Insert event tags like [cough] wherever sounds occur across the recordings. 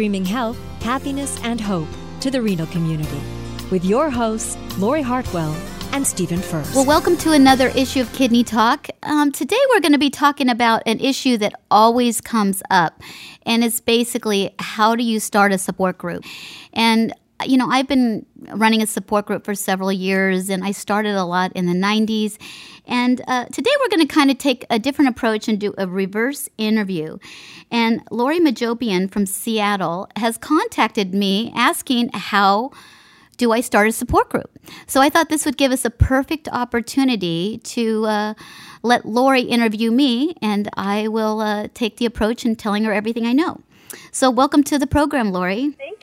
streaming health, happiness, and hope to the renal community with your hosts, Lori Hartwell and Stephen Furst. Well, welcome to another issue of Kidney Talk. Um, today we're going to be talking about an issue that always comes up, and it's basically how do you start a support group? And you know, I've been running a support group for several years, and I started a lot in the 90s. And uh, today we're going to kind of take a different approach and do a reverse interview. And Lori Majobian from Seattle has contacted me asking how do I start a support group? So I thought this would give us a perfect opportunity to uh, let Lori interview me, and I will uh, take the approach in telling her everything I know. So, welcome to the program, Lori. Thank.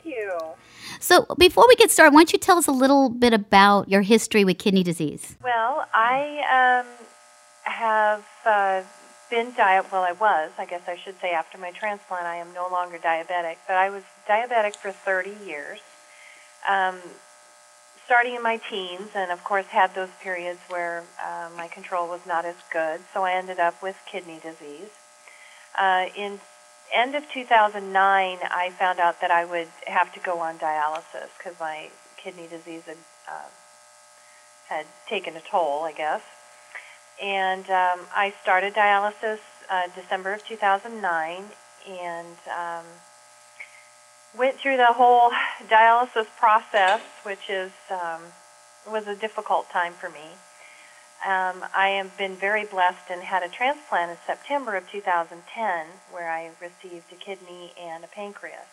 So, before we get started, why don't you tell us a little bit about your history with kidney disease? Well, I um, have uh, been diet. Well, I was. I guess I should say after my transplant, I am no longer diabetic. But I was diabetic for 30 years, um, starting in my teens, and of course had those periods where uh, my control was not as good. So I ended up with kidney disease. Uh, in end of 2009, I found out that I would have to go on dialysis because my kidney disease had uh, had taken a toll, I guess. And um, I started dialysis uh, December of 2009, and um, went through the whole dialysis process, which is um, was a difficult time for me. Um, I have been very blessed and had a transplant in September of 2010 where I received a kidney and a pancreas.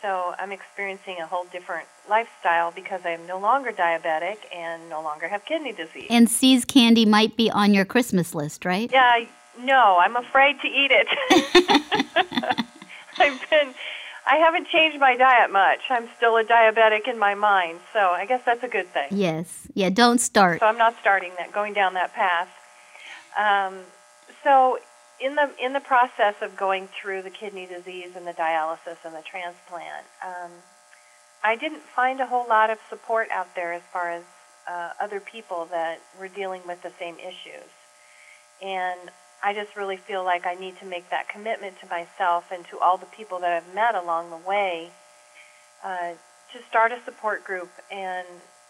So I'm experiencing a whole different lifestyle because I'm no longer diabetic and no longer have kidney disease. And See's candy might be on your Christmas list, right? Yeah, no, I'm afraid to eat it. [laughs] [laughs] I've been I haven't changed my diet much. I'm still a diabetic in my mind, so I guess that's a good thing. Yes. Yeah, don't start. So I'm not starting that, going down that path. Um, so in the in the process of going through the kidney disease and the dialysis and the transplant, um, I didn't find a whole lot of support out there as far as uh, other people that were dealing with the same issues. And I just really feel like I need to make that commitment to myself and to all the people that I've met along the way uh, to start a support group and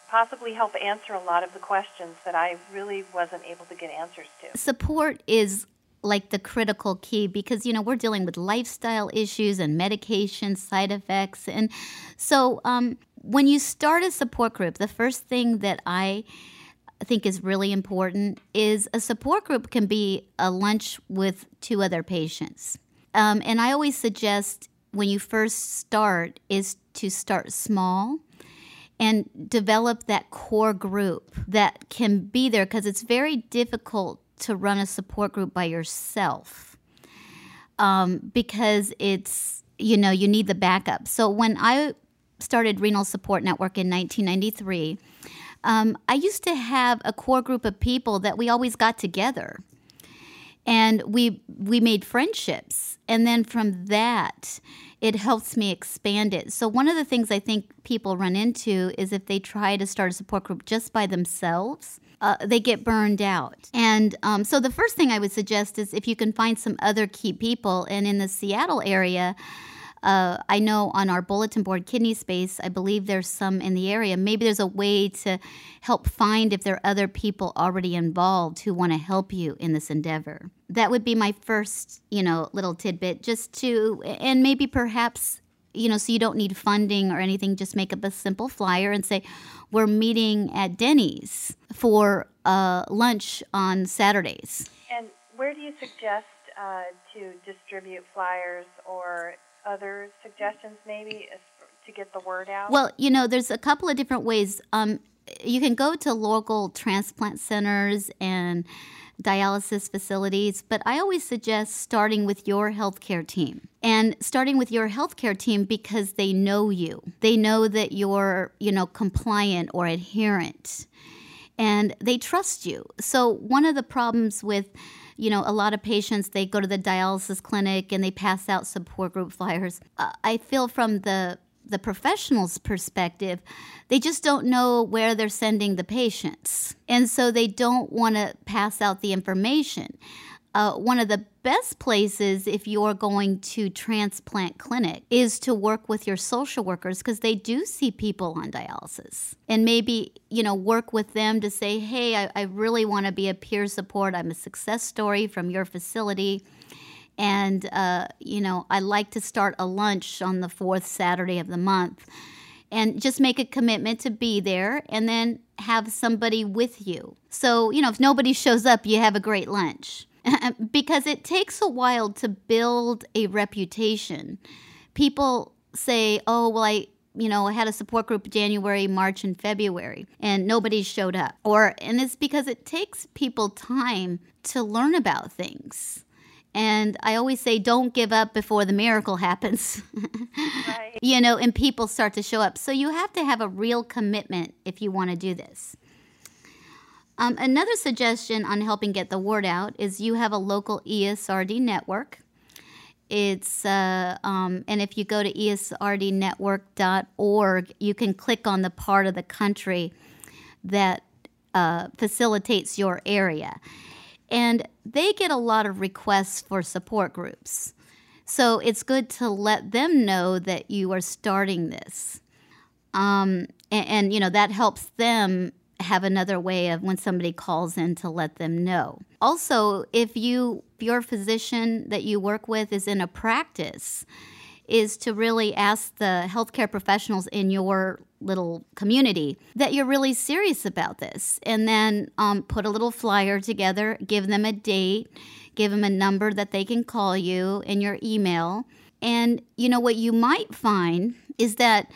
possibly help answer a lot of the questions that I really wasn't able to get answers to. Support is like the critical key because you know we're dealing with lifestyle issues and medication side effects and so um, when you start a support group the first thing that i think is really important is a support group can be a lunch with two other patients. Um, and I always suggest when you first start is to start small and develop that core group that can be there because it's very difficult to run a support group by yourself um, because it's you know you need the backup so when i started renal support network in 1993 um, I used to have a core group of people that we always got together, and we we made friendships, and then from that, it helps me expand it. So one of the things I think people run into is if they try to start a support group just by themselves. Uh, they get burned out. And um, so the first thing I would suggest is if you can find some other key people, and in the Seattle area, uh, I know on our bulletin board, Kidney Space, I believe there's some in the area. Maybe there's a way to help find if there are other people already involved who want to help you in this endeavor. That would be my first, you know, little tidbit, just to, and maybe perhaps, you know, so you don't need funding or anything, just make up a simple flyer and say, we're meeting at Denny's for uh, lunch on Saturdays. And where do you suggest uh, to distribute flyers or other suggestions maybe to get the word out? Well, you know, there's a couple of different ways. Um, you can go to local transplant centers and dialysis facilities, but I always suggest starting with your healthcare team. And starting with your healthcare team because they know you. They know that you're, you know, compliant or adherent. And they trust you. So one of the problems with you know, a lot of patients they go to the dialysis clinic and they pass out support group flyers. Uh, I feel from the the professional's perspective, they just don't know where they're sending the patients. And so they don't want to pass out the information. Uh, one of the best places if you're going to transplant clinic is to work with your social workers because they do see people on dialysis and maybe you know work with them to say hey i, I really want to be a peer support i'm a success story from your facility and, uh, you know, I like to start a lunch on the fourth Saturday of the month and just make a commitment to be there and then have somebody with you. So, you know, if nobody shows up, you have a great lunch. [laughs] because it takes a while to build a reputation. People say, oh, well, I, you know, I had a support group January, March, and February, and nobody showed up. Or, and it's because it takes people time to learn about things. And I always say, don't give up before the miracle happens. [laughs] right. You know, and people start to show up. So you have to have a real commitment if you want to do this. Um, another suggestion on helping get the word out is you have a local ESRD network. It's uh, um, and if you go to esrdnetwork.org, you can click on the part of the country that uh, facilitates your area and they get a lot of requests for support groups. So it's good to let them know that you are starting this. Um, and, and, you know, that helps them have another way of when somebody calls in to let them know. Also, if you if your physician that you work with is in a practice, is to really ask the healthcare professionals in your little community that you're really serious about this. And then um, put a little flyer together, give them a date, give them a number that they can call you in your email. And you know what you might find is that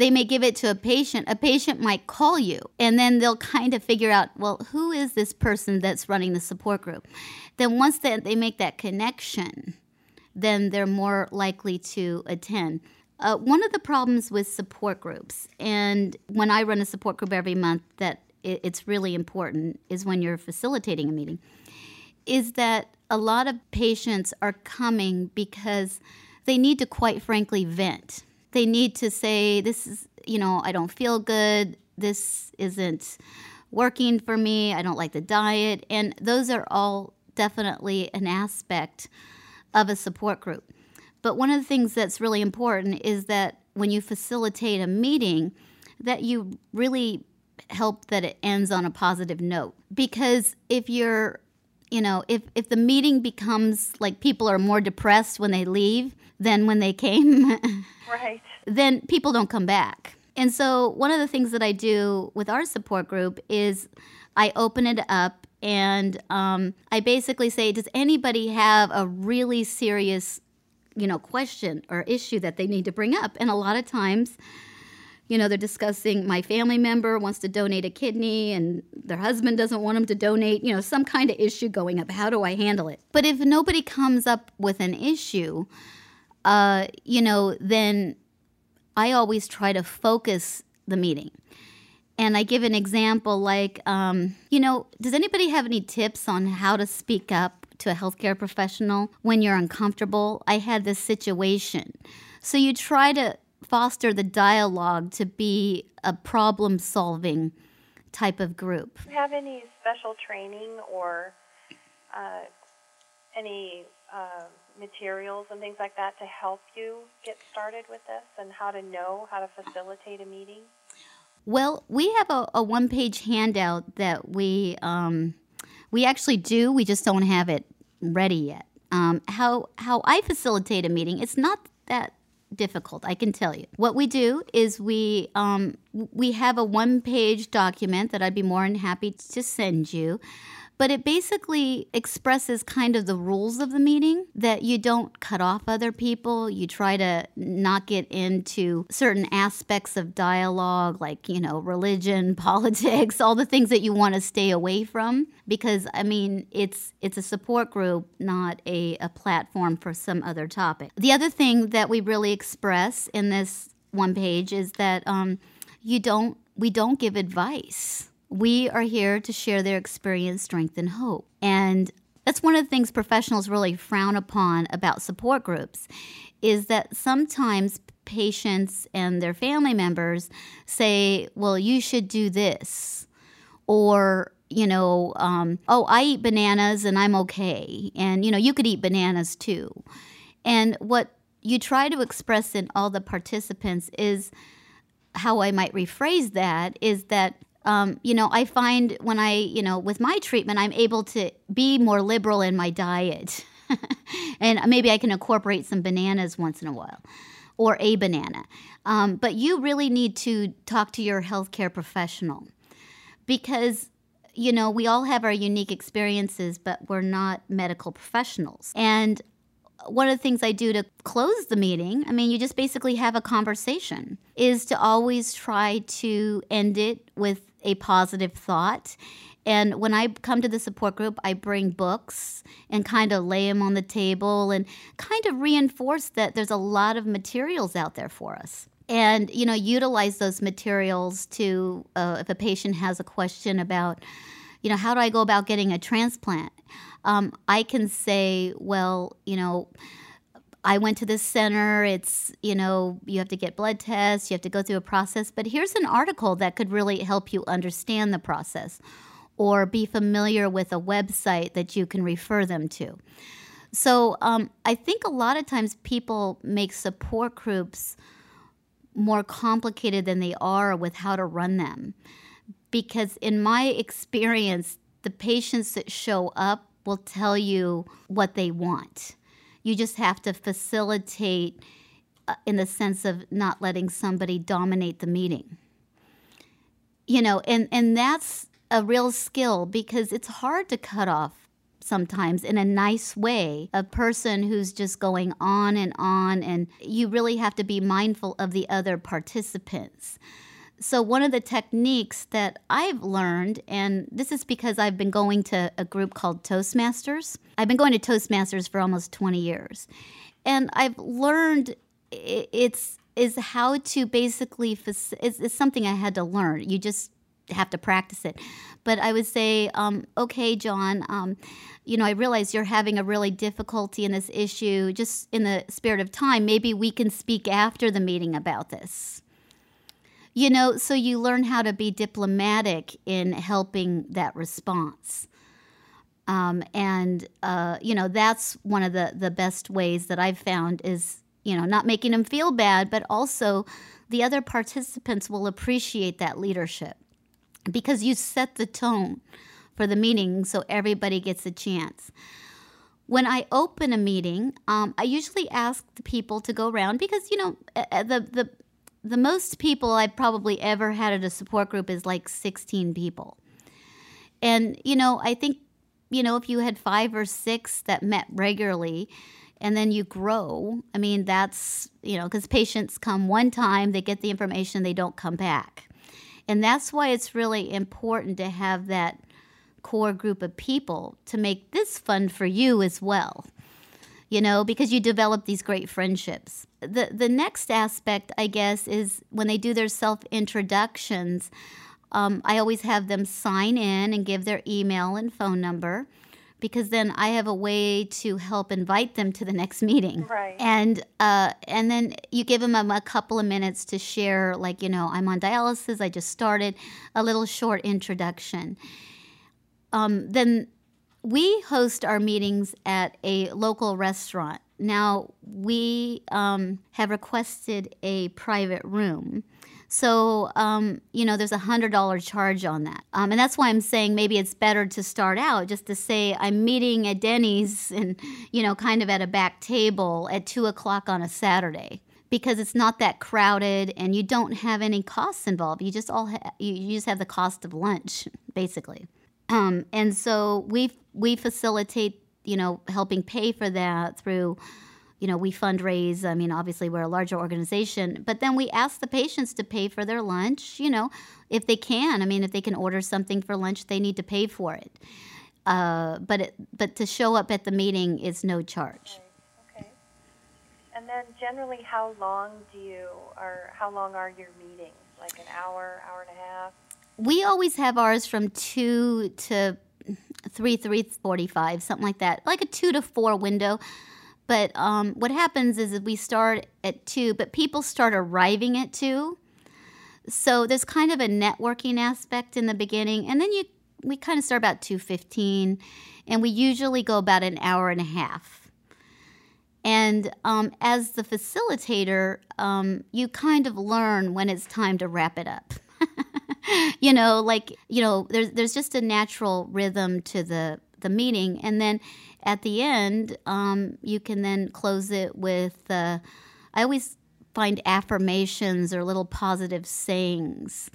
they may give it to a patient. A patient might call you, and then they'll kind of figure out, well, who is this person that's running the support group? Then once they, they make that connection, then they're more likely to attend. Uh, one of the problems with support groups, and when I run a support group every month, that it, it's really important is when you're facilitating a meeting, is that a lot of patients are coming because they need to, quite frankly, vent. They need to say, This is, you know, I don't feel good. This isn't working for me. I don't like the diet. And those are all definitely an aspect of a support group. But one of the things that's really important is that when you facilitate a meeting, that you really help that it ends on a positive note. Because if you're, you know, if, if the meeting becomes like people are more depressed when they leave than when they came, [laughs] right. then people don't come back. And so one of the things that I do with our support group is I open it up and um, I basically say, does anybody have a really serious you know, question or issue that they need to bring up. And a lot of times, you know, they're discussing my family member wants to donate a kidney and their husband doesn't want them to donate, you know, some kind of issue going up. How do I handle it? But if nobody comes up with an issue, uh, you know, then I always try to focus the meeting. And I give an example like, um, you know, does anybody have any tips on how to speak up to a healthcare professional when you're uncomfortable. I had this situation. So you try to foster the dialogue to be a problem solving type of group. Do you have any special training or uh, any uh, materials and things like that to help you get started with this and how to know how to facilitate a meeting? Well, we have a, a one page handout that we um, we actually do. We just don't have it ready yet. Um, how how I facilitate a meeting, it's not that difficult. I can tell you. What we do is we um, we have a one page document that I'd be more than happy to send you. But it basically expresses kind of the rules of the meeting that you don't cut off other people. You try to not get into certain aspects of dialogue, like, you know, religion, [laughs] politics, all the things that you want to stay away from. Because, I mean, it's, it's a support group, not a, a platform for some other topic. The other thing that we really express in this one page is that um, you don't, we don't give advice we are here to share their experience, strength, and hope. And that's one of the things professionals really frown upon about support groups is that sometimes patients and their family members say, well, you should do this. Or, you know, um, oh, I eat bananas and I'm okay. And, you know, you could eat bananas too. And what you try to express in all the participants is how I might rephrase that is that um, you know, I find when I, you know, with my treatment, I'm able to be more liberal in my diet. [laughs] and maybe I can incorporate some bananas once in a while or a banana. Um, but you really need to talk to your healthcare professional because, you know, we all have our unique experiences, but we're not medical professionals. And one of the things I do to close the meeting, I mean, you just basically have a conversation, is to always try to end it with a positive thought. And when I come to the support group, I bring books and kind of lay them on the table and kind of reinforce that there's a lot of materials out there for us. And, you know, utilize those materials to, uh, if a patient has a question about, you know, how do I go about getting a transplant? Um, I can say, well, you know, I went to this center. It's, you know, you have to get blood tests, you have to go through a process. But here's an article that could really help you understand the process or be familiar with a website that you can refer them to. So um, I think a lot of times people make support groups more complicated than they are with how to run them. Because in my experience, the patients that show up will tell you what they want you just have to facilitate uh, in the sense of not letting somebody dominate the meeting. You know, and, and that's a real skill because it's hard to cut off sometimes in a nice way a person who's just going on and on and you really have to be mindful of the other participants so, one of the techniques that I've learned, and this is because I've been going to a group called Toastmasters. I've been going to Toastmasters for almost 20 years. And I've learned it's is how to basically it's, it's something I had to learn. You just have to practice it. But I would say, um, okay, John, um, you know, I realize you're having a really difficulty in this issue. Just in the spirit of time, maybe we can speak after the meeting about this. You know, so you learn how to be diplomatic in helping that response. Um, and, uh, you know, that's one of the, the best ways that I've found is, you know, not making them feel bad, but also the other participants will appreciate that leadership because you set the tone for the meeting so everybody gets a chance. When I open a meeting, um, I usually ask the people to go around because, you know, the, the the most people I've probably ever had at a support group is like 16 people. And, you know, I think, you know, if you had five or six that met regularly and then you grow, I mean, that's, you know, because patients come one time, they get the information, they don't come back. And that's why it's really important to have that core group of people to make this fun for you as well you know, because you develop these great friendships. The the next aspect, I guess, is when they do their self introductions. Um, I always have them sign in and give their email and phone number because then I have a way to help invite them to the next meeting. Right. And uh, and then you give them a, a, couple of minutes to share, like you know, I'm on dialysis. I just started. A little short introduction. Um, then we host our meetings at a local restaurant. Now, we um, have requested a private room. So, um, you know, there's a $100 charge on that. Um, and that's why I'm saying maybe it's better to start out just to say I'm meeting at Denny's [laughs] and, you know, kind of at a back table at 2 o'clock on a Saturday because it's not that crowded and you don't have any costs involved. You just all ha- you, you just have the cost of lunch, [laughs] basically. Um, and so we we facilitate, you know, helping pay for that through, you know, we fundraise. I mean, obviously we're a larger organization, but then we ask the patients to pay for their lunch. You know, if they can. I mean, if they can order something for lunch, they need to pay for it. Uh, but it, but to show up at the meeting is no charge. Right. Okay. And then generally, how long do you or how long are your meetings? Like an hour, hour and a half? We always have ours from two to three, three forty-five, something like that, like a two to four window. But um, what happens is we start at two, but people start arriving at two. So there's kind of a networking aspect in the beginning, and then you we kind of start about two fifteen, and we usually go about an hour and a half. And um, as the facilitator, um, you kind of learn when it's time to wrap it up. [laughs] you know, like you know, there's there's just a natural rhythm to the the meeting, and then at the end, um, you can then close it with. Uh, I always find affirmations or little positive sayings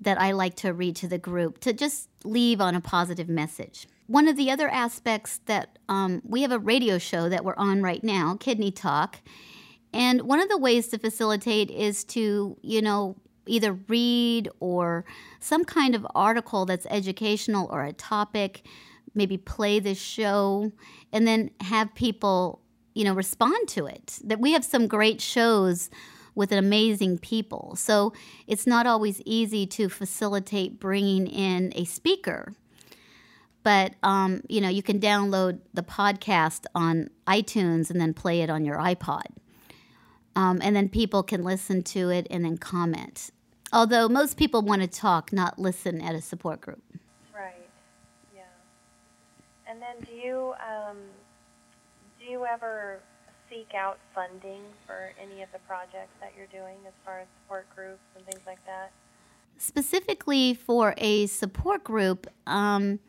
that I like to read to the group to just leave on a positive message. One of the other aspects that um, we have a radio show that we're on right now, Kidney Talk, and one of the ways to facilitate is to, you know, either read or some kind of article that's educational or a topic, maybe play this show, and then have people, you know, respond to it. That we have some great shows with amazing people. So it's not always easy to facilitate bringing in a speaker. But um, you know, you can download the podcast on iTunes and then play it on your iPod. Um, and then people can listen to it and then comment. Although most people want to talk, not listen at a support group. Right. Yeah. And then, do you um, do you ever seek out funding for any of the projects that you're doing, as far as support groups and things like that? Specifically for a support group. Um,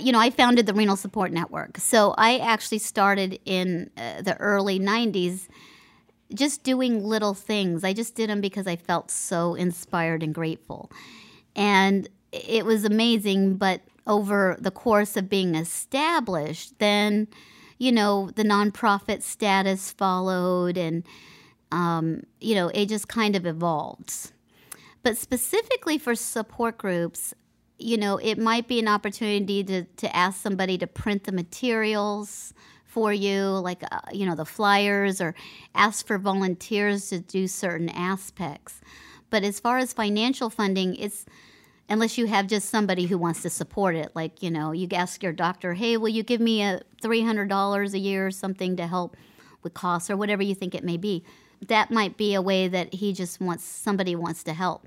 you know, I founded the Renal Support Network. So I actually started in uh, the early 90s just doing little things. I just did them because I felt so inspired and grateful. And it was amazing, but over the course of being established, then, you know, the nonprofit status followed and, um, you know, it just kind of evolved. But specifically for support groups, you know, it might be an opportunity to, to ask somebody to print the materials for you, like, uh, you know, the flyers, or ask for volunteers to do certain aspects. But as far as financial funding, it's unless you have just somebody who wants to support it. Like, you know, you ask your doctor, hey, will you give me a $300 a year or something to help with costs or whatever you think it may be. That might be a way that he just wants somebody wants to help.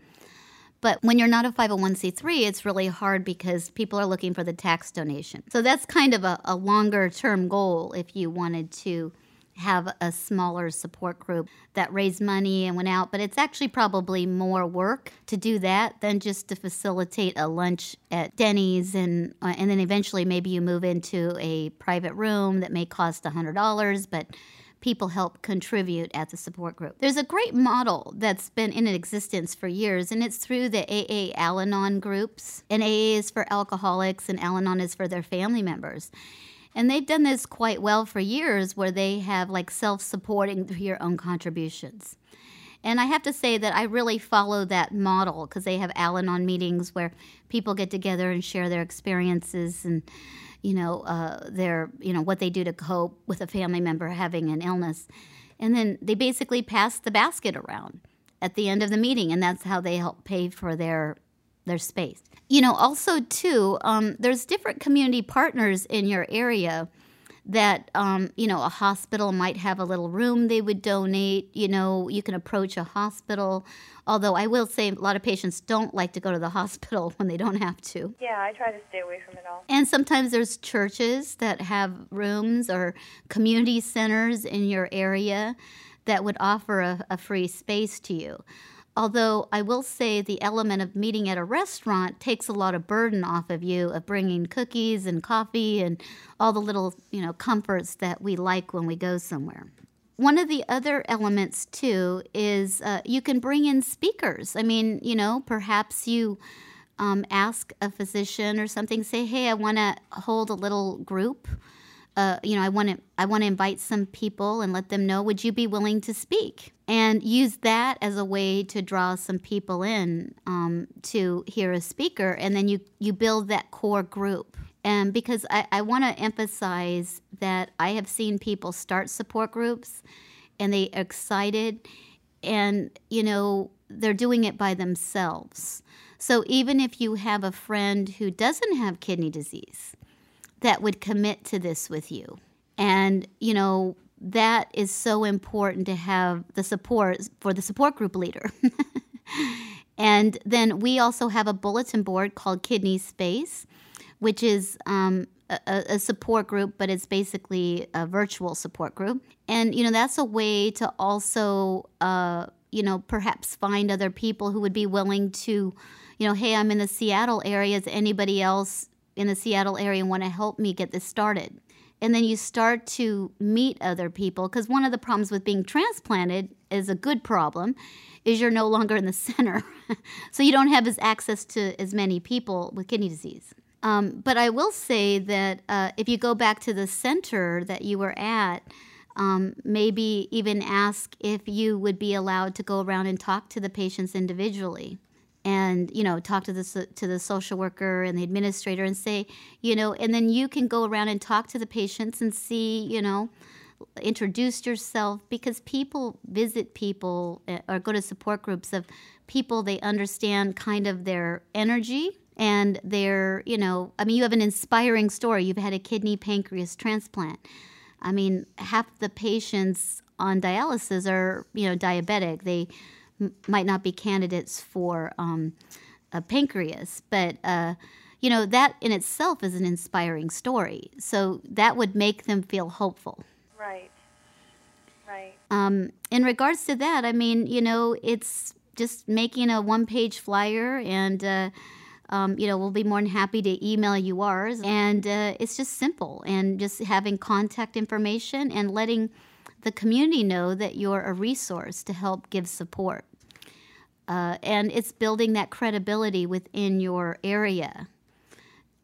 But when you're not a 501c3, it's really hard because people are looking for the tax donation. So that's kind of a, a longer term goal if you wanted to have a smaller support group that raised money and went out, but it's actually probably more work to do that than just to facilitate a lunch at Denny's and uh, and then eventually maybe you move into a private room that may cost $100, but people help contribute at the support group. There's a great model that's been in existence for years, and it's through the AA Al Anon groups. And AA is for alcoholics, and Al Anon is for their family members. And they've done this quite well for years where they have like self supporting through your own contributions. And I have to say that I really follow that model because they have Al Anon meetings where people get together and share their experiences and you know, uh, their, you know, what they do to cope with a family member having an illness. And then they basically pass the basket around at the end of the meeting, and that's how they help pay for their their space. You know, also too, um, there's different community partners in your area that um, you know a hospital might have a little room they would donate you know you can approach a hospital. Although i will say a lot of patients don't like to go to the [laughs] hospital when they don't have to. Yeah i try to stay away from it all. And sometimes there's churches that have rooms or community centers in your area that would offer a, a free space to you Although I will say the element of meeting at a restaurant takes a lot of burden off of you of bringing cookies and coffee and all the little, you know, comforts that we like when we go somewhere. One of the other elements too is uh, you can bring in speakers. I mean, you know, perhaps you um, ask a physician or something, say, hey, I want to hold a little group. Uh, you know, I want to I want to invite some people and let them know. Would you be willing to speak? And use that as a way to draw some people in um, to hear a speaker, and then you you build that core group. And because I, I want to emphasize that I have seen people start support groups, and they are excited, and you know they're doing it by themselves. So even if you have a friend who doesn't have kidney disease that would commit to this with you, and you know, that is so important to have the support for the support group leader. [laughs] and then we also have a bulletin board called Kidney Space, which is um, a, a, support group, but it's basically a virtual support group. And, you know, that's a way to also, uh, you know, perhaps find other people who would be willing to you know, hey, I'm in the Seattle area. Is anybody else in the Seattle area and want to help me get this started? And then you start to meet other people because one of the problems with being transplanted is a good problem is you're no longer in the center. [laughs] so you don't have as access to as many people with kidney disease. Um, but I will say that uh, if you go back to the center that you were at, um, maybe even ask if you would be allowed to go around and talk to the patients individually and you know talk to the to the social worker and the administrator and say you know and then you can go around and talk to the patients and see you know introduce yourself because people visit people eh, or go to support groups of people. They understand kind of their energy and their you know i mean you have an inspiring story. You've had a kidney pancreas transplant. I mean half the patients on dialysis are you know diabetic. They might not be candidates for um, a pancreas, but uh, you know that in itself is an inspiring story. So that would make them feel hopeful. Right. Right. Um, in regards to that, I mean, you know, it's just making a one-page flyer and. Uh, um, you know, we'll be more than happy to email you ours. And uh, it's just simple and just having contact information and letting the community know that you're a resource to help give support. Uh, and it's building that credibility within your area.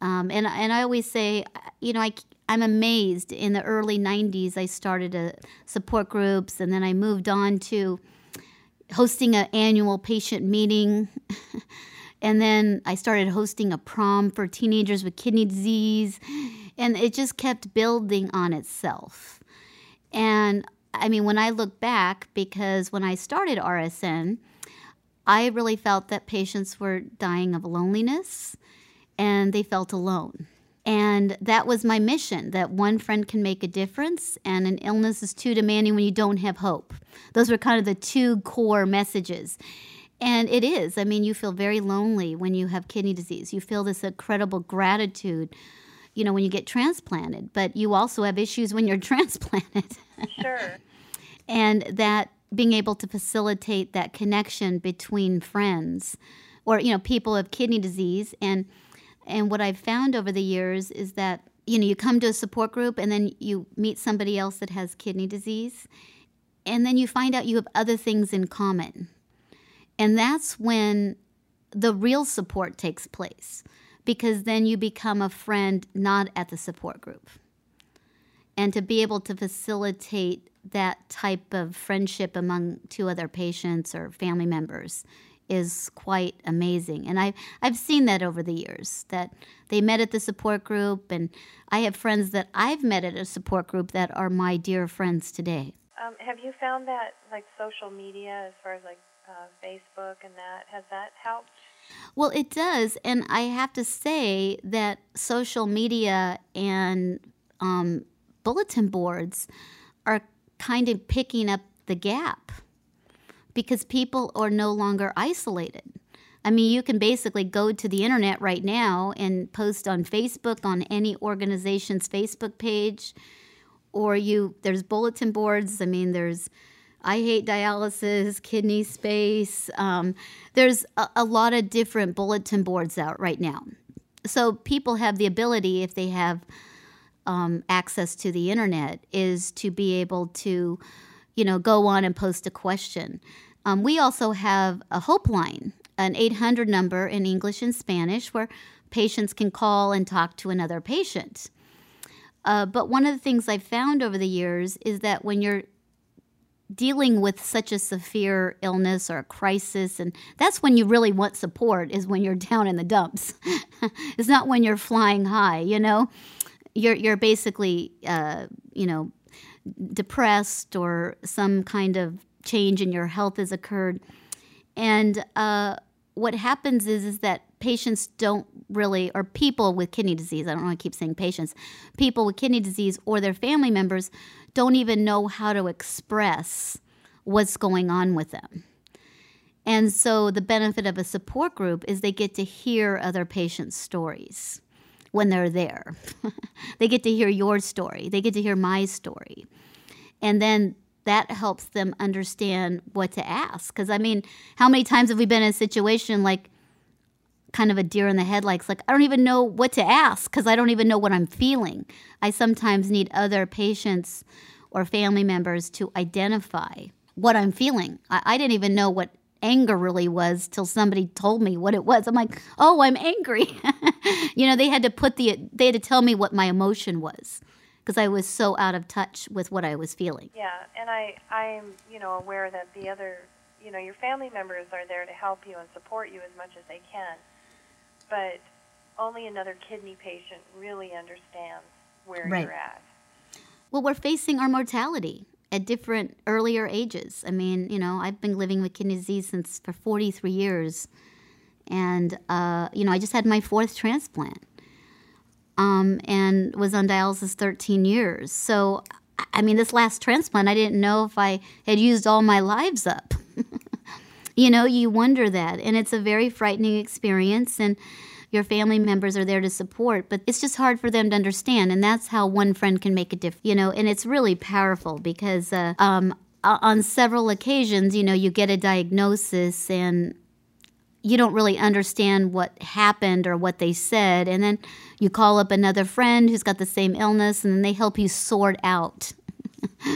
Um, and and I always say, you know, I I'm amazed. In the early '90s, I started a support groups, and then I moved on to hosting an annual patient meeting. [laughs] and then I started hosting a prom for teenagers with kidney disease, and it just kept building on itself. And I mean, when I look back, because when I started RSN, I really felt that patients were dying of loneliness and they felt alone. And that was my mission that one friend can make a difference, and an illness is too demanding when you don't have hope. Those were kind of the two core messages. And it is. I mean, you feel very lonely when you have kidney disease. You feel this incredible gratitude, you know, when you get transplanted, but you also have issues when you're [laughs] transplanted. Sure. and that being able to facilitate that connection between friends or you know people of kidney disease. And and what I've found over the years is that you know you come to a support group and then you meet somebody else that has kidney disease. And then you find out you have other things in common. And that's when the real support takes place because then you become a friend not at the support group. And to be able to facilitate that type of friendship among two other patients or family members is quite amazing. And I've, I've seen that over the years, that they met at the support group, and I have friends that I've met at a support group that are my dear friends today. Um, have you found that, like social media, as far as like uh, Facebook and that, has that helped? Well, it does. And I have to say that social media and um, bulletin boards are kind of picking up the gap because people are no longer isolated. I mean, you can basically go to the internet right now and post on Facebook on any organization's Facebook page, or you there's bulletin boards. I mean, there's I hate dialysis, kidney space. Um, there's a, a lot of different bulletin boards out right now. So people have the ability, if they have um, access to the internet is to be able to, you know, go on and post a question. Um, we also have a hope line an 800 number in English and Spanish where patients can call and talk to another patient. Uh, but one of the things I've found over the years is that when you're dealing with such a severe illness or a crisis and that's when you really want support is when you're [laughs] down in the dumps [laughs] it's not when you're flying high you know you're you're basically uh, you know depressed or some kind of change in your health has occurred and uh, what happens is is that patients don't really or people with kidney disease i don't want to keep saying patients people with kidney disease or their family members don't even know how to express what's going on with them. And so, the benefit of a support group is they get to hear other patients' stories when they're there. [laughs] they get to hear your story, they get to hear my story. And then that helps them understand what to ask. Because, I mean, how many times have we been in a situation like kind of a deer in the headlights? Like, I don't even know what to ask because I don't even know what I'm feeling. I sometimes need other patients or family members to identify what I'm feeling. I, I didn't even know what anger really was till somebody told me what it was. I'm like, oh, I'm angry. [laughs] you know, they had to put the they had to tell me what my emotion was because I was so out of touch with what I was feeling. Yeah, and I I'm you know aware that the other you know your family members are there to help you and support you as much as they can, but only another kidney patient really understands where right. you're at. Well, we're facing our mortality at different earlier ages. I mean, you know, I've been living with kidney disease since for 43 years, and uh, you know, I just had my fourth transplant, um, and was on dialysis 13 years. So, I mean, this last transplant, I didn't know if I had used all my lives up. [laughs] you know, you wonder that, and it's a very frightening experience, and your family members are there to support, but it's just hard for them to understand. And that's how one friend can make a difference, you know, and it's really powerful because uh, um, on several occasions, you know, you get a diagnosis and you don't really understand what happened or what they said. And then you call up another friend who's got the same illness and then they help you sort out [laughs]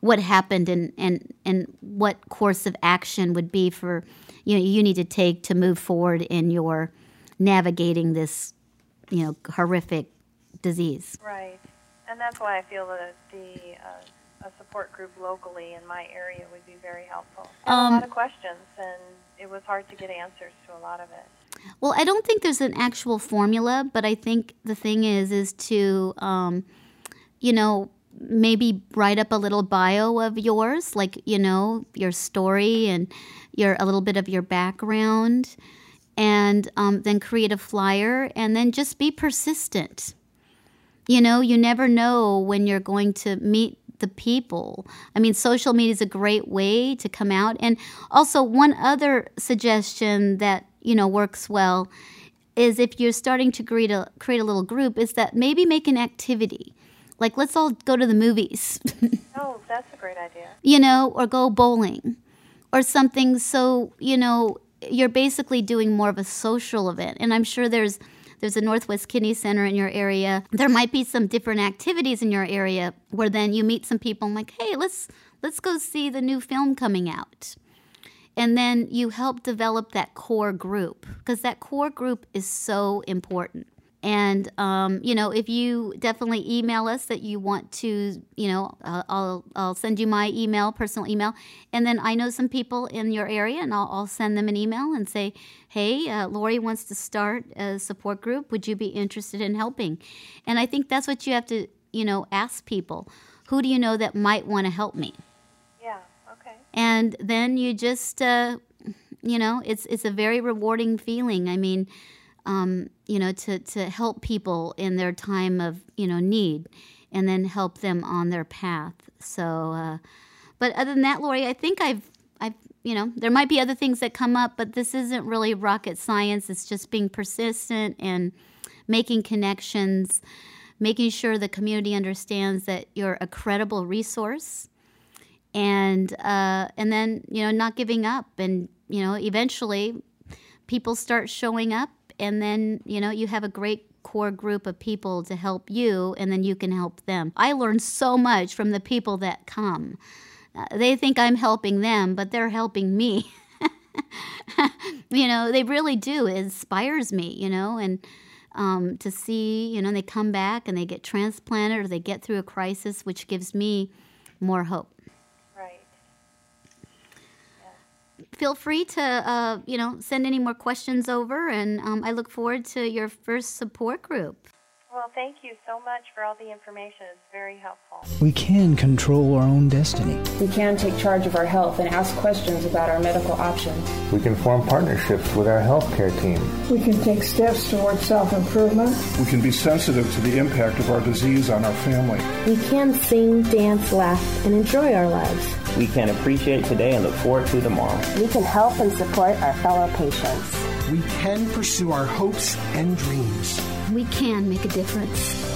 what happened and, and, and what course of action would be for you know you need to take to move forward in your navigating this, you know, horrific disease. Right, and that's why I feel that the uh, a support group locally in my area would be very helpful. Um, a lot of questions, and it was hard to get answers to a lot of it. Well, I don't think there's an actual formula, but I think the thing is, is to, um, you know, maybe write up a little bio of yours, like you know your story and your a little bit of your background and um, then create a flyer and then just be persistent. You know, you never know when you're going to meet the people. I mean, social media is a great way to come out. And also, one other suggestion that, you know, works well is if you're starting to create a, create a little group, is that maybe make an activity. Like, let's all go to the movies. [laughs] oh, that's a great idea. You know, or go bowling or something so, you know, you're basically doing more of a social event. And I'm sure there's there's a Northwest Kidney Center in your area. There might be some different activities in your area where then you meet some people and like, hey, let's let's go see the new film coming out. And then you help develop that core group because that core group is so important. And um, you know, if you definitely email us that you want to, you know, uh, I'll I'll send you my email, personal email, and then I know some people in your area, and I'll, I'll send them an email and say, hey, uh, Lori wants to start a support group. Would you be interested in helping? And I think that's what you have to, you know, ask people. Who do you know that might want to help me? Yeah. Okay. And then you just, uh, you know, it's it's a very rewarding feeling. I mean um, you know, to, to help people in their time of, you know, need and then help them on their path. So, uh, but other than that, Lori, I think I've, I've, you know, there might be other things that come up, but this isn't really rocket science. It's just being persistent and making connections, making sure the community understands that you're a credible resource, and uh, and then you know not giving up, and you know eventually people start showing up and then you know you have a great core group of people to help you and then you can help them i learn so much from the people that come uh, they think i'm helping them but they're helping me [laughs] you know, they really do. It inspires me, you know, and um, to see, you know, they come back and they get transplanted or they get through a crisis, which gives me more hope. Right. Feel free to, uh, you know, send any more questions over, and um, I look forward to your first support group. Well, thank you so much for all the information. It's very helpful. We can control our own destiny. We can take charge of our health and ask questions about our medical options. We can form partnerships with our healthcare team. We can take steps towards self improvement. We can be sensitive to the impact of our disease on our family. We can sing, dance, laugh, and enjoy our lives. We can appreciate today and look forward to tomorrow. We can help and support our fellow patients. We can pursue our hopes and dreams. We can make a difference.